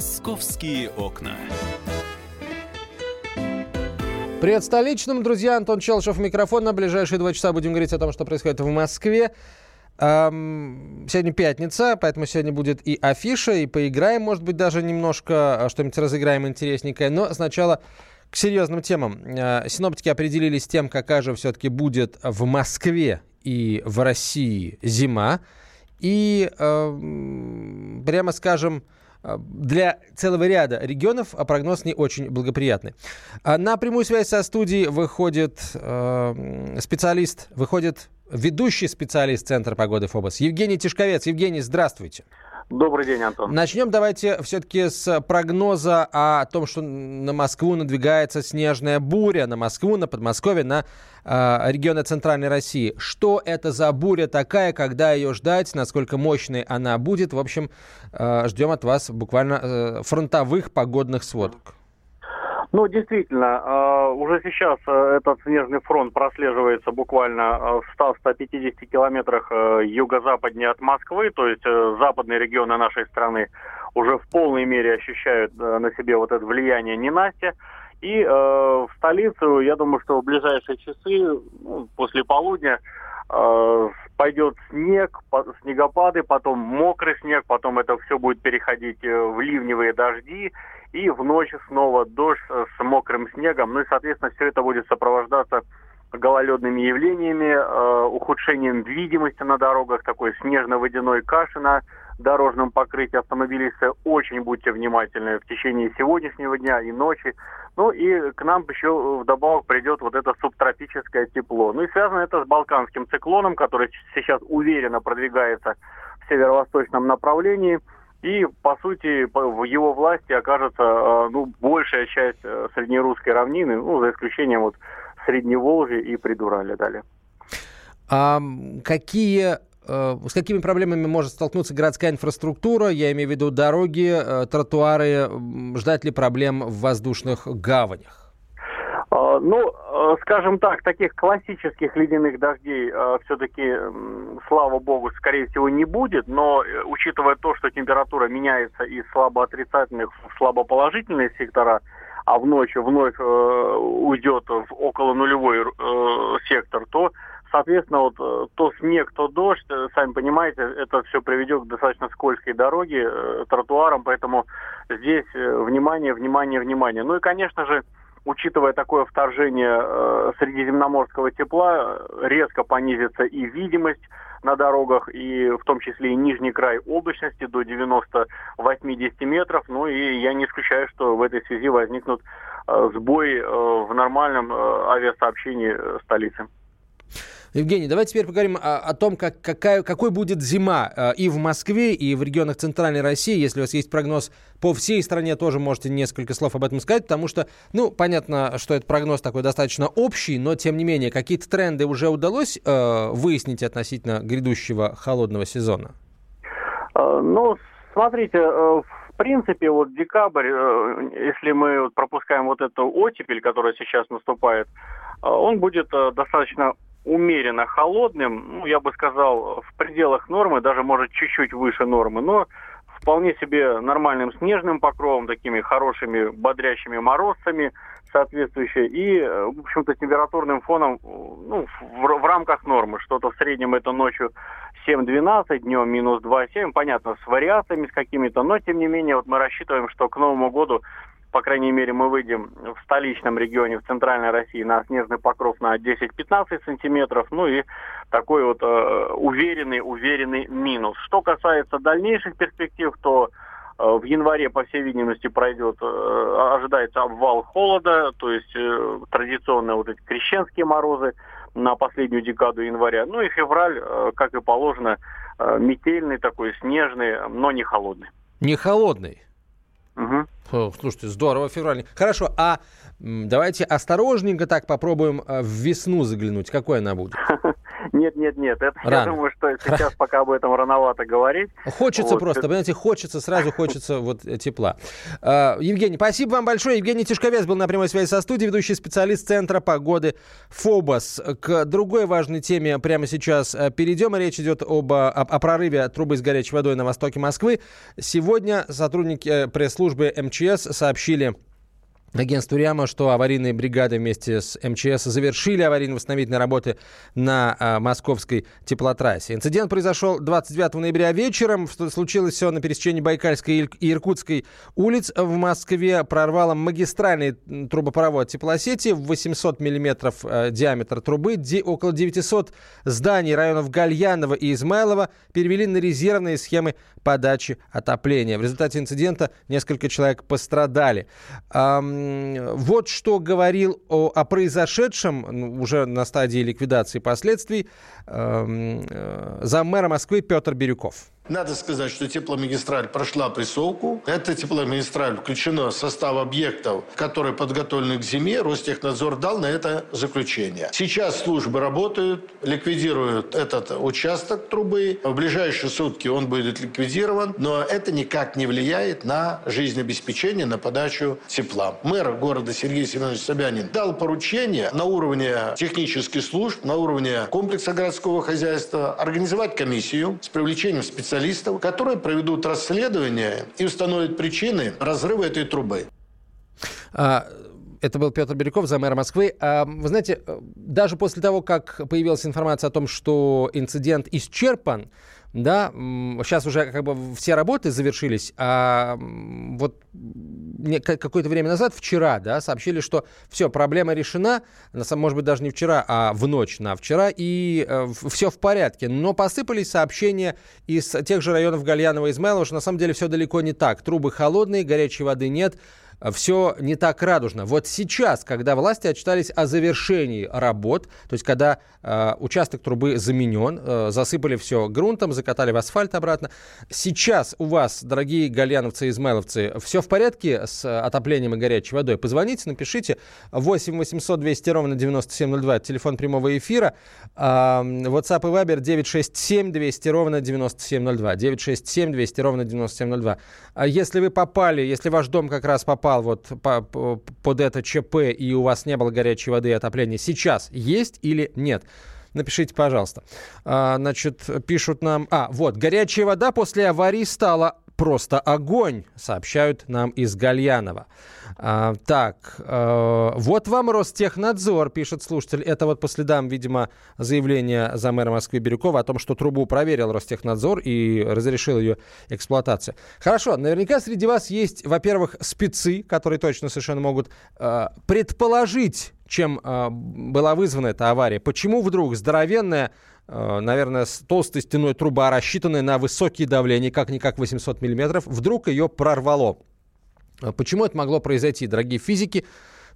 Московские окна. Привет столичным, друзья. Антон Челшев, микрофон. На ближайшие два часа будем говорить о том, что происходит в Москве. Сегодня пятница, поэтому сегодня будет и афиша, и поиграем, может быть, даже немножко а, что-нибудь разыграем интересненькое. Но сначала к серьезным темам. Э, синоптики определились с тем, какая же все-таки будет в Москве и в России зима. И, прямо скажем, для целого ряда регионов а прогноз не очень благоприятный. А на прямую связь со студией выходит э, специалист, выходит ведущий специалист Центра погоды ФОБОС Евгений Тишковец. Евгений, здравствуйте. Добрый день, Антон. Начнем давайте все-таки с прогноза о том, что на Москву надвигается снежная буря, на Москву, на Подмосковье, на э, регионы Центральной России. Что это за буря такая, когда ее ждать, насколько мощной она будет? В общем, э, ждем от вас буквально э, фронтовых погодных сводок. Ну, действительно, э, уже сейчас э, этот снежный фронт прослеживается буквально э, в 100-150 километрах юго-западнее от Москвы, то есть западные регионы нашей страны уже в полной мере ощущают на себе вот это влияние ненастья. И в столицу, я думаю, что в ближайшие часы, ну, после полудня, пойдет снег, снегопады, потом мокрый снег, потом это все будет переходить в ливневые дожди, и в ночь снова дождь с мокрым снегом. Ну и, соответственно, все это будет сопровождаться гололедными явлениями, э, ухудшением видимости на дорогах, такой снежно-водяной каши на дорожном покрытии. Автомобилисты очень будьте внимательны в течение сегодняшнего дня и ночи. Ну и к нам еще вдобавок придет вот это субтропическое тепло. Ну и связано это с балканским циклоном, который сейчас уверенно продвигается в северо-восточном направлении – и, по сути, в его власти окажется э, ну, большая часть э, среднерусской равнины, ну, за исключением вот Средневолжья и Придурали далее. А какие э, с какими проблемами может столкнуться городская инфраструктура? Я имею в виду дороги, тротуары. Ждать ли проблем в воздушных гаванях? А, ну, а, скажем так, таких классических ледяных дождей а, все-таки, слава богу, скорее всего, не будет, но э, учитывая то, что температура меняется из слабо отрицательных в слабо сектора, а в ночь вновь э, уйдет в около нулевой э, сектор, то, соответственно, вот то снег, то дождь, сами понимаете, это все приведет к достаточно скользкой дороге, тротуарам, поэтому здесь внимание, внимание, внимание. Ну и, конечно же, учитывая такое вторжение э, средиземноморского тепла, резко понизится и видимость на дорогах, и в том числе и нижний край облачности до 90-80 метров. Ну и я не исключаю, что в этой связи возникнут э, сбои э, в нормальном э, авиасообщении э, столицы. Евгений, давайте теперь поговорим о, о том, как, какая, какой будет зима э, и в Москве, и в регионах Центральной России. Если у вас есть прогноз по всей стране, тоже можете несколько слов об этом сказать, потому что, ну, понятно, что этот прогноз такой достаточно общий, но, тем не менее, какие-то тренды уже удалось э, выяснить относительно грядущего холодного сезона? Э, ну, смотрите, э, в принципе, вот декабрь, если мы пропускаем вот эту оттепель, которая сейчас наступает, он будет достаточно умеренно холодным, ну, я бы сказал, в пределах нормы, даже, может, чуть-чуть выше нормы, но вполне себе нормальным снежным покровом, такими хорошими бодрящими морозцами соответствующие, и, в общем-то, температурным фоном ну, в, в рамках нормы. Что-то в среднем это ночью 7-12, днем минус 2-7, понятно, с вариациями с какими-то, но, тем не менее, вот мы рассчитываем, что к Новому году по крайней мере, мы выйдем в столичном регионе, в центральной России, на снежный покров на 10-15 сантиметров, ну и такой вот э, уверенный, уверенный минус. Что касается дальнейших перспектив, то э, в январе, по всей видимости, пройдет, э, ожидается обвал холода, то есть э, традиционные вот эти крещенские морозы на последнюю декаду января. Ну и февраль, как и положено, метельный такой, снежный, но не холодный. Не холодный? Угу. Слушайте, здорово, февраль. Хорошо, а давайте осторожненько так попробуем э, в весну заглянуть. Какой она будет? Нет, нет, нет. Это, Рано. я думаю, что сейчас пока об этом рановато говорить. Хочется вот. просто, понимаете, хочется, сразу хочется вот тепла. А, Евгений, спасибо вам большое. Евгений Тишковец был на прямой связи со студией, ведущий специалист Центра погоды ФОБОС. К другой важной теме прямо сейчас э, перейдем. Речь идет об, о, о прорыве трубы с горячей водой на востоке Москвы. Сегодня сотрудники э, пресс-службы МЧС сообщили Агентству РИАМа, что аварийные бригады вместе с МЧС завершили аварийно-восстановительные работы на а, московской теплотрассе. Инцидент произошел 29 ноября вечером. Случилось все на пересечении Байкальской и Иркутской улиц в Москве. Прорвало магистральный трубопровод теплосети в 800 миллиметров а, диаметр трубы. Ди, около 900 зданий районов Гальянова и Измайлова перевели на резервные схемы подачи отопления. В результате инцидента несколько человек пострадали. Вот что говорил о, о произошедшем ну, уже на стадии ликвидации последствий э, заммэра Москвы Петр Бирюков. Надо сказать, что тепломагистраль прошла прессовку. Эта тепломагистраль включена в состав объектов, которые подготовлены к зиме. Ростехнадзор дал на это заключение. Сейчас службы работают, ликвидируют этот участок трубы. В ближайшие сутки он будет ликвидирован, но это никак не влияет на жизнеобеспечение, на подачу тепла. Мэр города Сергей Семенович Собянин дал поручение на уровне технических служб, на уровне комплекса городского хозяйства организовать комиссию с привлечением специалистов специалистов, которые проведут расследование и установят причины разрыва этой трубы. А, это был Петр Бирюков, замэр Москвы. А, вы знаете, даже после того, как появилась информация о том, что инцидент исчерпан, да, сейчас уже как бы все работы завершились, а вот какое-то время назад, вчера, да, сообщили, что все, проблема решена, может быть, даже не вчера, а в ночь на вчера, и э, все в порядке. Но посыпались сообщения из тех же районов Гальянова и Измайлова, что на самом деле все далеко не так. Трубы холодные, горячей воды нет, все не так радужно. Вот сейчас, когда власти отчитались о завершении работ, то есть когда э, участок трубы заменен, э, засыпали все грунтом, закатали в асфальт обратно, сейчас у вас, дорогие гальяновцы и измайловцы, все в порядке с отоплением и горячей водой? Позвоните, напишите 8 800 200 ровно 9702, телефон прямого эфира, э, WhatsApp и Viber 967 200 ровно 9702, 967 200 ровно 9702. А если вы попали, если ваш дом как раз попал попал вот по, по, под это ЧП и у вас не было горячей воды и отопления, сейчас есть или нет? Напишите, пожалуйста. А, значит, пишут нам... А, вот, горячая вода после аварии стала просто огонь, сообщают нам из Гальянова. А, так, а, вот вам Ростехнадзор, пишет слушатель. Это вот по следам, видимо, заявления за мэра Москвы Бирюкова о том, что трубу проверил Ростехнадзор и разрешил ее эксплуатацию. Хорошо, наверняка среди вас есть, во-первых, спецы, которые точно совершенно могут а, предположить, чем а, была вызвана эта авария. Почему вдруг здоровенная наверное, толстой стеной труба, рассчитанная на высокие давления, как-никак 800 миллиметров, вдруг ее прорвало. А почему это могло произойти, дорогие физики,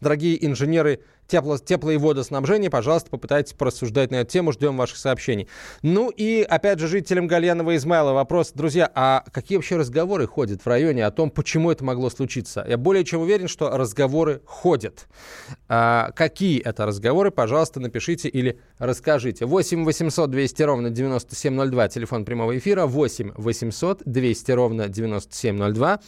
дорогие инженеры тепло, тепло и водоснабжения, пожалуйста, попытайтесь порассуждать на эту тему. Ждем ваших сообщений. Ну и, опять же, жителям Гальянова Измайла вопрос. Друзья, а какие вообще разговоры ходят в районе о том, почему это могло случиться? Я более чем уверен, что разговоры ходят. А какие это разговоры, пожалуйста, напишите или расскажите. 8 800 200 ровно 9702, телефон прямого эфира. 8 800 200 ровно 9702.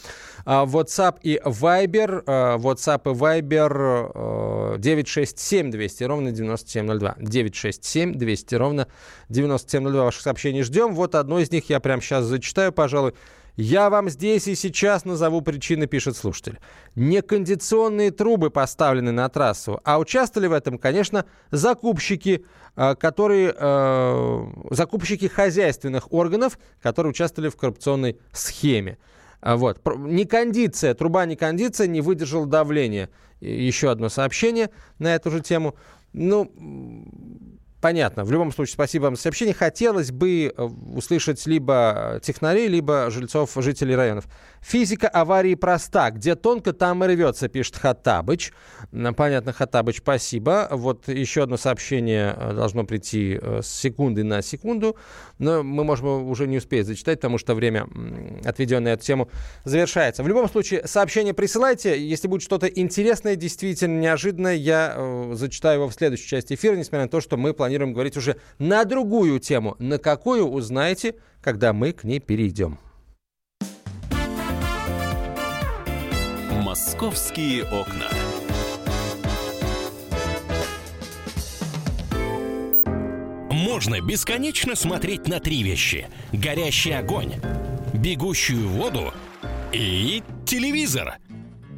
А, WhatsApp и Viber. А, WhatsApp и Viber 9 967 200 ровно 9702. 967 200 ровно 9702. Ваших сообщений ждем. Вот одно из них я прямо сейчас зачитаю, пожалуй. Я вам здесь и сейчас назову причины, пишет слушатель. Некондиционные трубы поставлены на трассу, а участвовали в этом, конечно, закупщики, э, которые, э, закупщики хозяйственных органов, которые участвовали в коррупционной схеме. А вот. Не кондиция, труба не кондиция, не выдержала давления. Еще одно сообщение на эту же тему. Ну, понятно. В любом случае, спасибо вам за сообщение. Хотелось бы э, услышать либо технарей, либо жильцов, жителей районов. Физика аварии проста. Где тонко, там и рвется, пишет Хатабыч. Понятно, Хатабыч, спасибо. Вот еще одно сообщение э, должно прийти э, с секунды на секунду. Но мы можем уже не успеть зачитать, потому что время, отведенное эту тему, завершается. В любом случае, сообщение присылайте. Если будет что-то интересное, действительно неожиданное, я зачитаю его в следующей части эфира, несмотря на то, что мы планируем говорить уже на другую тему. На какую узнаете, когда мы к ней перейдем. Московские окна. Можно бесконечно смотреть на три вещи. Горящий огонь, бегущую воду и телевизор.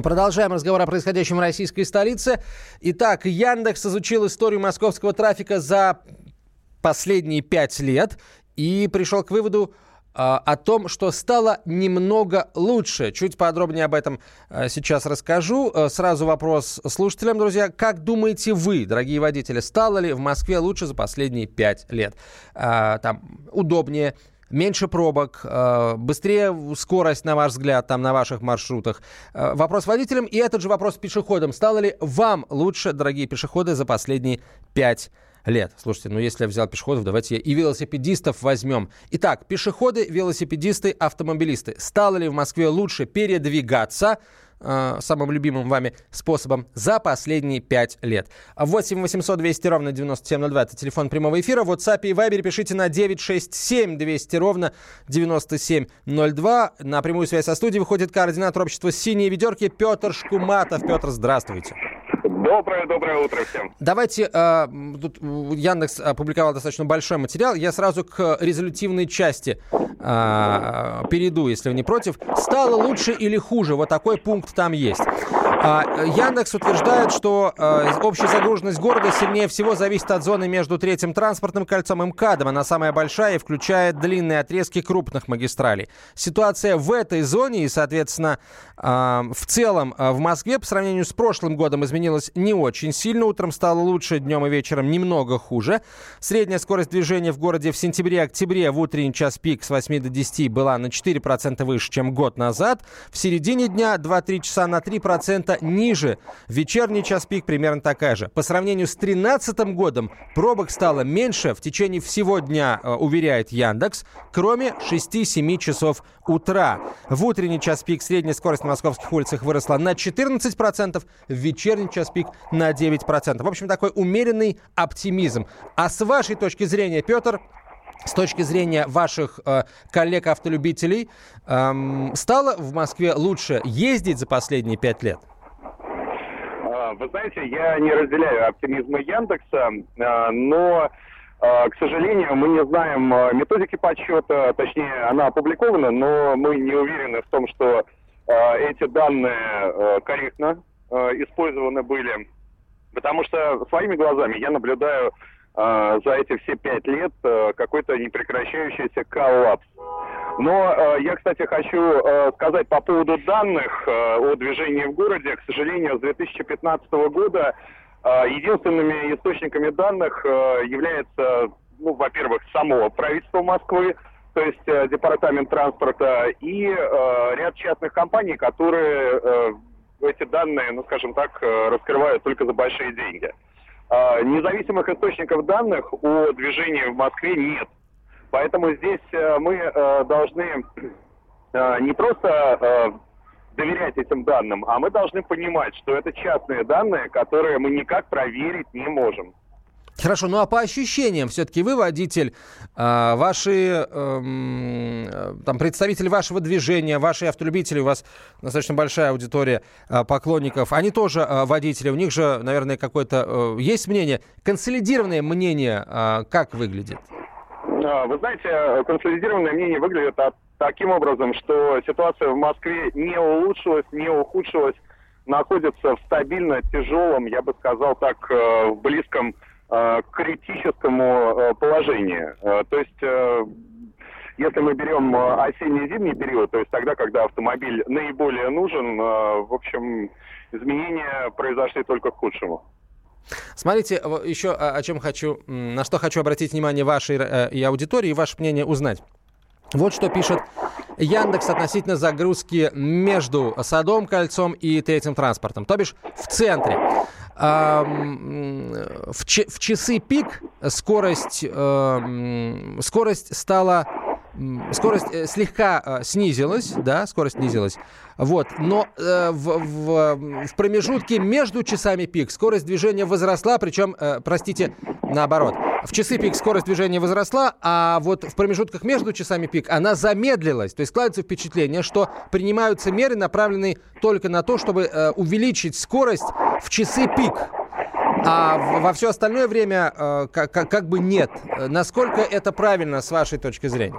Продолжаем разговор о происходящем в российской столице. Итак, Яндекс изучил историю московского трафика за последние пять лет и пришел к выводу, а, о том, что стало немного лучше. Чуть подробнее об этом а, сейчас расскажу. А, сразу вопрос слушателям, друзья. Как думаете вы, дорогие водители, стало ли в Москве лучше за последние пять лет? Там удобнее, меньше пробок, быстрее скорость, на ваш взгляд, там на ваших маршрутах. Вопрос водителям и этот же вопрос пешеходам. Стало ли вам лучше, дорогие пешеходы, за последние пять лет? Слушайте, ну если я взял пешеходов, давайте и велосипедистов возьмем. Итак, пешеходы, велосипедисты, автомобилисты. Стало ли в Москве лучше передвигаться? Э, самым любимым вами способом за последние пять лет. 8 800 200 ровно 9702 это телефон прямого эфира. В WhatsApp и Viber пишите на 967 200 ровно 9702. На прямую связь со студией выходит координатор общества «Синие ведерки» Петр Шкуматов. Петр, здравствуйте. Доброе, доброе утро всем. Давайте, э, тут Яндекс опубликовал достаточно большой материал. Я сразу к резолютивной части э, перейду, если вы не против. Стало лучше или хуже? Вот такой пункт там есть. А, Яндекс утверждает, что э, общая загруженность города сильнее всего зависит от зоны между третьим транспортным кольцом и МКАДом. Она самая большая и включает длинные отрезки крупных магистралей. Ситуация в этой зоне и, соответственно, э, в целом э, в Москве по сравнению с прошлым годом изменилась не очень сильно. Утром стало лучше, днем и вечером немного хуже. Средняя скорость движения в городе в сентябре-октябре в утренний час пик с 8 до 10 была на 4% выше, чем год назад. В середине дня 2-3 часа на 3% ниже. Вечерний час пик примерно такая же. По сравнению с 2013 годом пробок стало меньше в течение всего дня, э, уверяет Яндекс, кроме 6-7 часов утра. В утренний час пик средняя скорость на московских улицах выросла на 14%, в вечерний час пик на 9%. В общем, такой умеренный оптимизм. А с вашей точки зрения, Петр, с точки зрения ваших э, коллег-автолюбителей, эм, стало в Москве лучше ездить за последние пять лет? Вы знаете, я не разделяю оптимизма Яндекса, а, но, а, к сожалению, мы не знаем а, методики подсчета, точнее, она опубликована, но мы не уверены в том, что эти данные корректно использованы были. Потому что своими глазами я наблюдаю за эти все пять лет какой-то непрекращающийся коллапс. Но э, я, кстати, хочу э, сказать по поводу данных э, о движении в городе. К сожалению, с 2015 года э, единственными источниками данных э, является, ну, во-первых, само правительство Москвы, то есть э, департамент транспорта и э, ряд частных компаний, которые э, эти данные, ну, скажем так, э, раскрывают только за большие деньги. Э, независимых источников данных о движении в Москве нет. Поэтому здесь э, мы э, должны э, не просто доверять этим данным, а мы должны понимать, что это частные данные, которые мы никак проверить не можем. Хорошо, ну а по ощущениям, все-таки вы водитель, ваши эм, там представители вашего движения, ваши автолюбители, у вас достаточно большая аудитория поклонников, они тоже водители, у них же, наверное, какое-то есть мнение, консолидированное мнение, как выглядит? А, вы знаете, консолидированное мнение выглядит таким образом, что ситуация в Москве не улучшилась, не ухудшилась, находится в стабильно тяжелом, я бы сказал так, э, в близком э, критическому э, положению. То есть, если мы берем осенне-зимний период, то есть тогда, когда автомобиль наиболее нужен, в общем, изменения произошли только к худшему. Смотрите, еще о чем хочу, на что хочу обратить внимание вашей э, и аудитории, и ваше мнение узнать. Вот что пишет Яндекс относительно загрузки между Садом кольцом и третьим транспортом, то бишь в центре. В, часы пик скорость, скорость стала скорость э, слегка э, снизилась, да, скорость снизилась, вот, но э, в, в, в промежутке между часами пик скорость движения возросла, причем, э, простите, наоборот, в часы пик скорость движения возросла, а вот в промежутках между часами пик она замедлилась, то есть складывается впечатление, что принимаются меры, направленные только на то, чтобы э, увеличить скорость в часы пик, а во все остальное время э, как, как бы нет. Насколько это правильно с вашей точки зрения?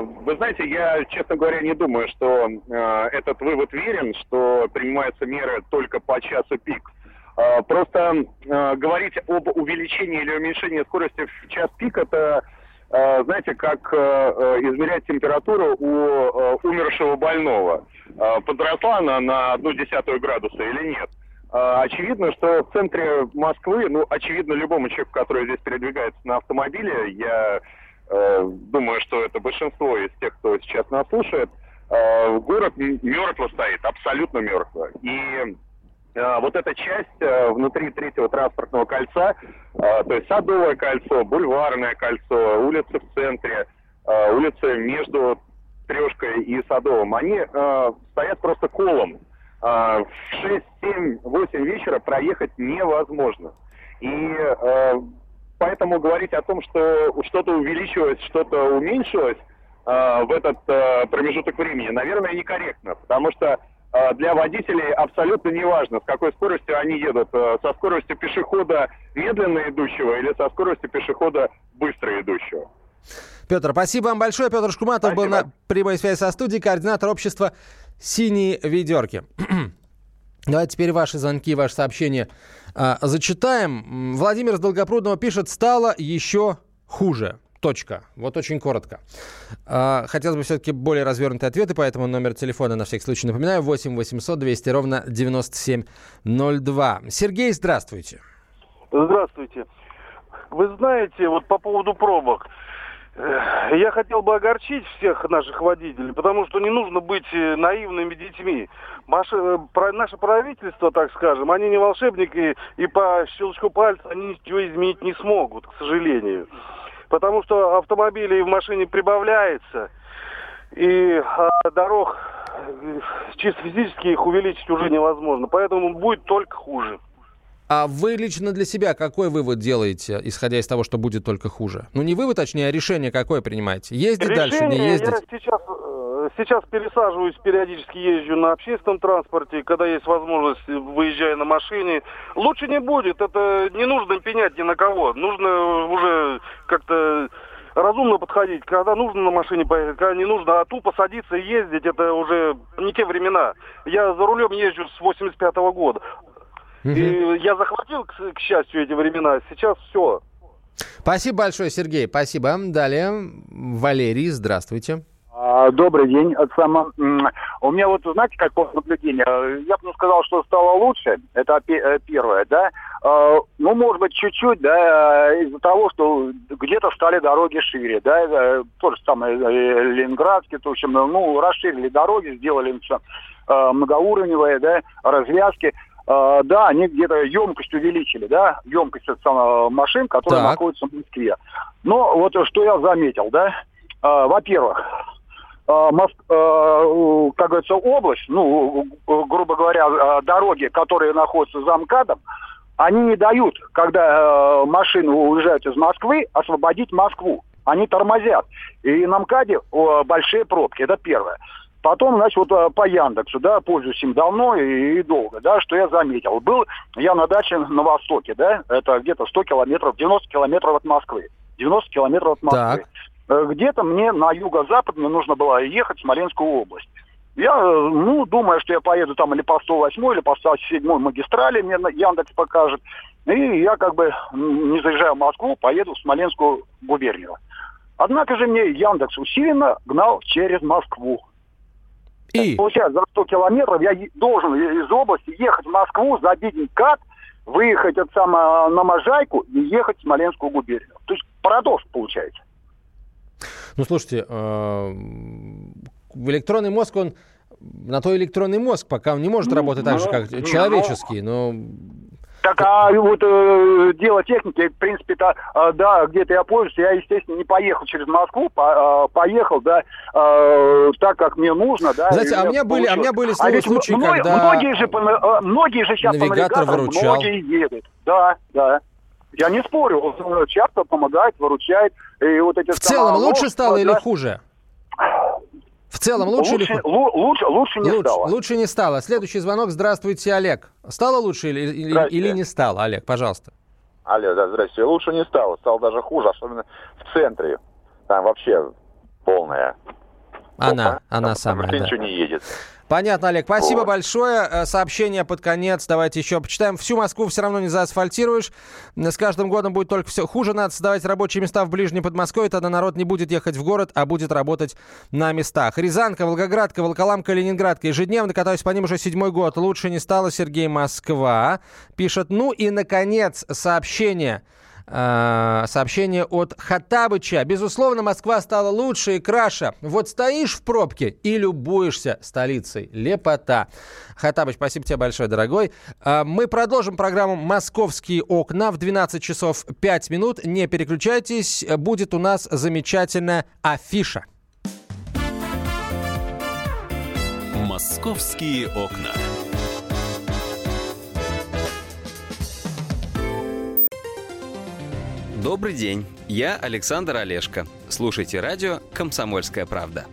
Вы знаете, я, честно говоря, не думаю, что э, этот вывод верен, что принимаются меры только по часу пик. Э, просто э, говорить об увеличении или уменьшении скорости в час пик это знаете, как измерять температуру у умершего больного. Подросла она на одну десятую градуса или нет? Очевидно, что в центре Москвы, ну, очевидно, любому человеку, который здесь передвигается на автомобиле, я думаю, что это большинство из тех, кто сейчас нас слушает, э, город мертво стоит, абсолютно мертво. И э, вот эта часть внутри третьего транспортного кольца, то есть Садовое кольцо, Бульварное кольцо, улицы в центре, улицы между Трешкой и Садовым, они стоят просто колом. В 6, 7, 8 вечера проехать невозможно. И Поэтому говорить о том, что что-то увеличилось, что-то уменьшилось э, в этот э, промежуток времени, наверное, некорректно, потому что э, для водителей абсолютно не важно, с какой скоростью они едут, э, со скоростью пешехода медленно идущего или со скоростью пешехода быстро идущего. Петр, спасибо вам большое. Петр Шкуматов спасибо. был на прямой связи со студией, координатор общества «Синие ведерки». Давайте теперь ваши звонки, ваши сообщения а, зачитаем. Владимир из Долгопрудного пишет, стало еще хуже. Точка. Вот очень коротко. А, хотелось бы все-таки более развернутые ответы, поэтому номер телефона на всякий случай напоминаю. 8 800 200 ровно 9702. Сергей, здравствуйте. Здравствуйте. Вы знаете, вот по поводу пробок. Я хотел бы огорчить всех наших водителей, потому что не нужно быть э, наивными детьми. Наше, э, наше правительство, так скажем, они не волшебники, и по щелчку пальца они ничего изменить не смогут, к сожалению. Потому что автомобилей в машине прибавляется, и а, дорог э, чисто физически их увеличить уже невозможно. Поэтому будет только хуже. А вы лично для себя какой вывод делаете, исходя из того, что будет только хуже? Ну, не вывод, точнее, а решение какое принимаете? Ездить решение, дальше, не ездить? Я сейчас, э, сейчас пересаживаюсь, периодически езжу на общественном транспорте, когда есть возможность, выезжая на машине. Лучше не будет, это не нужно пенять ни на кого. Нужно уже как-то разумно подходить, когда нужно на машине поехать, когда не нужно, а тупо садиться и ездить, это уже не те времена. Я за рулем езжу с 85 -го года. И я захватил, к, к счастью, эти времена. Сейчас все. Спасибо большое, Сергей. Спасибо. Далее Валерий, здравствуйте. А, добрый день. Само, у меня вот, знаете, какое наблюдение? Я бы не сказал, что стало лучше. Это э, первое, да. А, ну, может быть, чуть-чуть, да, из-за того, что где-то стали дороги шире, да. Э, то же самое э, Ленинградский, то, в общем, ну, расширили дороги, сделали все многоуровневые, да, развязки. Uh, да, они где-то емкость увеличили, да, емкость самых машин, которые так. находятся в Москве. Но вот что я заметил, да, uh, во-первых, uh, Моск... как говорится, область, ну, грубо говоря, дороги, которые находятся за МКАДом, они не дают, когда машины уезжают из Москвы, освободить Москву. Они тормозят. И на МКАДе большие пробки, это первое. Потом, значит, вот э, по Яндексу, да, пользуюсь им давно и, и долго, да, что я заметил. Был я на даче на востоке, да, это где-то 100 километров, 90 километров от Москвы. 90 километров от Москвы. Так. Э, где-то мне на юго-запад мне нужно было ехать в Смоленскую область. Я, э, ну, думаю, что я поеду там или по 108 или по 107 магистрали, мне Яндекс покажет. И я как бы, не заезжая в Москву, поеду в Смоленскую губернию. Однако же мне Яндекс усиленно гнал через Москву. И? Получается, за 100 километров я должен из области ехать в Москву, забить КАТ, выехать от сама на Можайку и ехать в Смоленскую губернию. То есть парадокс получается. Ну, слушайте, э, электронный мозг, он на то электронный мозг, пока он не может ну, работать так же, ну, как ну, человеческий, но так, а вот э, дело техники, в принципе-то, э, да, где-то я пользуюсь, я, естественно, не поехал через Москву, по, э, поехал, да, э, так, как мне нужно, да. Знаете, а у меня были, а у меня были а ведь случаи, мно, когда... Многие же, э, многие же сейчас навигатор по выручал. многие едут, да, да. Я не спорю, он э, часто помогает, выручает. И вот эти в целом лучше стало да, или хуже? В целом лучше, лучше или? Лучше, лучше не лучше, стало. Лучше не стало. Следующий звонок. Здравствуйте, Олег. Стало лучше или, или, или не стало? Олег, пожалуйста. Алло, да, здрасте. Лучше не стало. Стало даже хуже, особенно в центре. Там вообще полная. Она, она самая, да. ничего не едет. Понятно, Олег. Спасибо вот. большое. Э, сообщение под конец. Давайте еще почитаем. Всю Москву все равно не заасфальтируешь. С каждым годом будет только все хуже. Надо создавать рабочие места в ближнем Подмосковье. Тогда народ не будет ехать в город, а будет работать на местах. Рязанка, Волгоградка, Волколамка, Ленинградка. Ежедневно катаюсь по ним уже седьмой год. Лучше не стало Сергей Москва. Пишет. Ну и, наконец, сообщение. Э, сообщение от Хатабыча. Безусловно, Москва стала лучше и краше. Вот стоишь в пробке и любуешься столицей. Лепота. Хатабыч, спасибо тебе большое, дорогой. Э, мы продолжим программу «Московские окна» в 12 часов 5 минут. Не переключайтесь, будет у нас замечательная афиша. «Московские окна». Добрый день, я Александр Олешко. Слушайте радио «Комсомольская правда».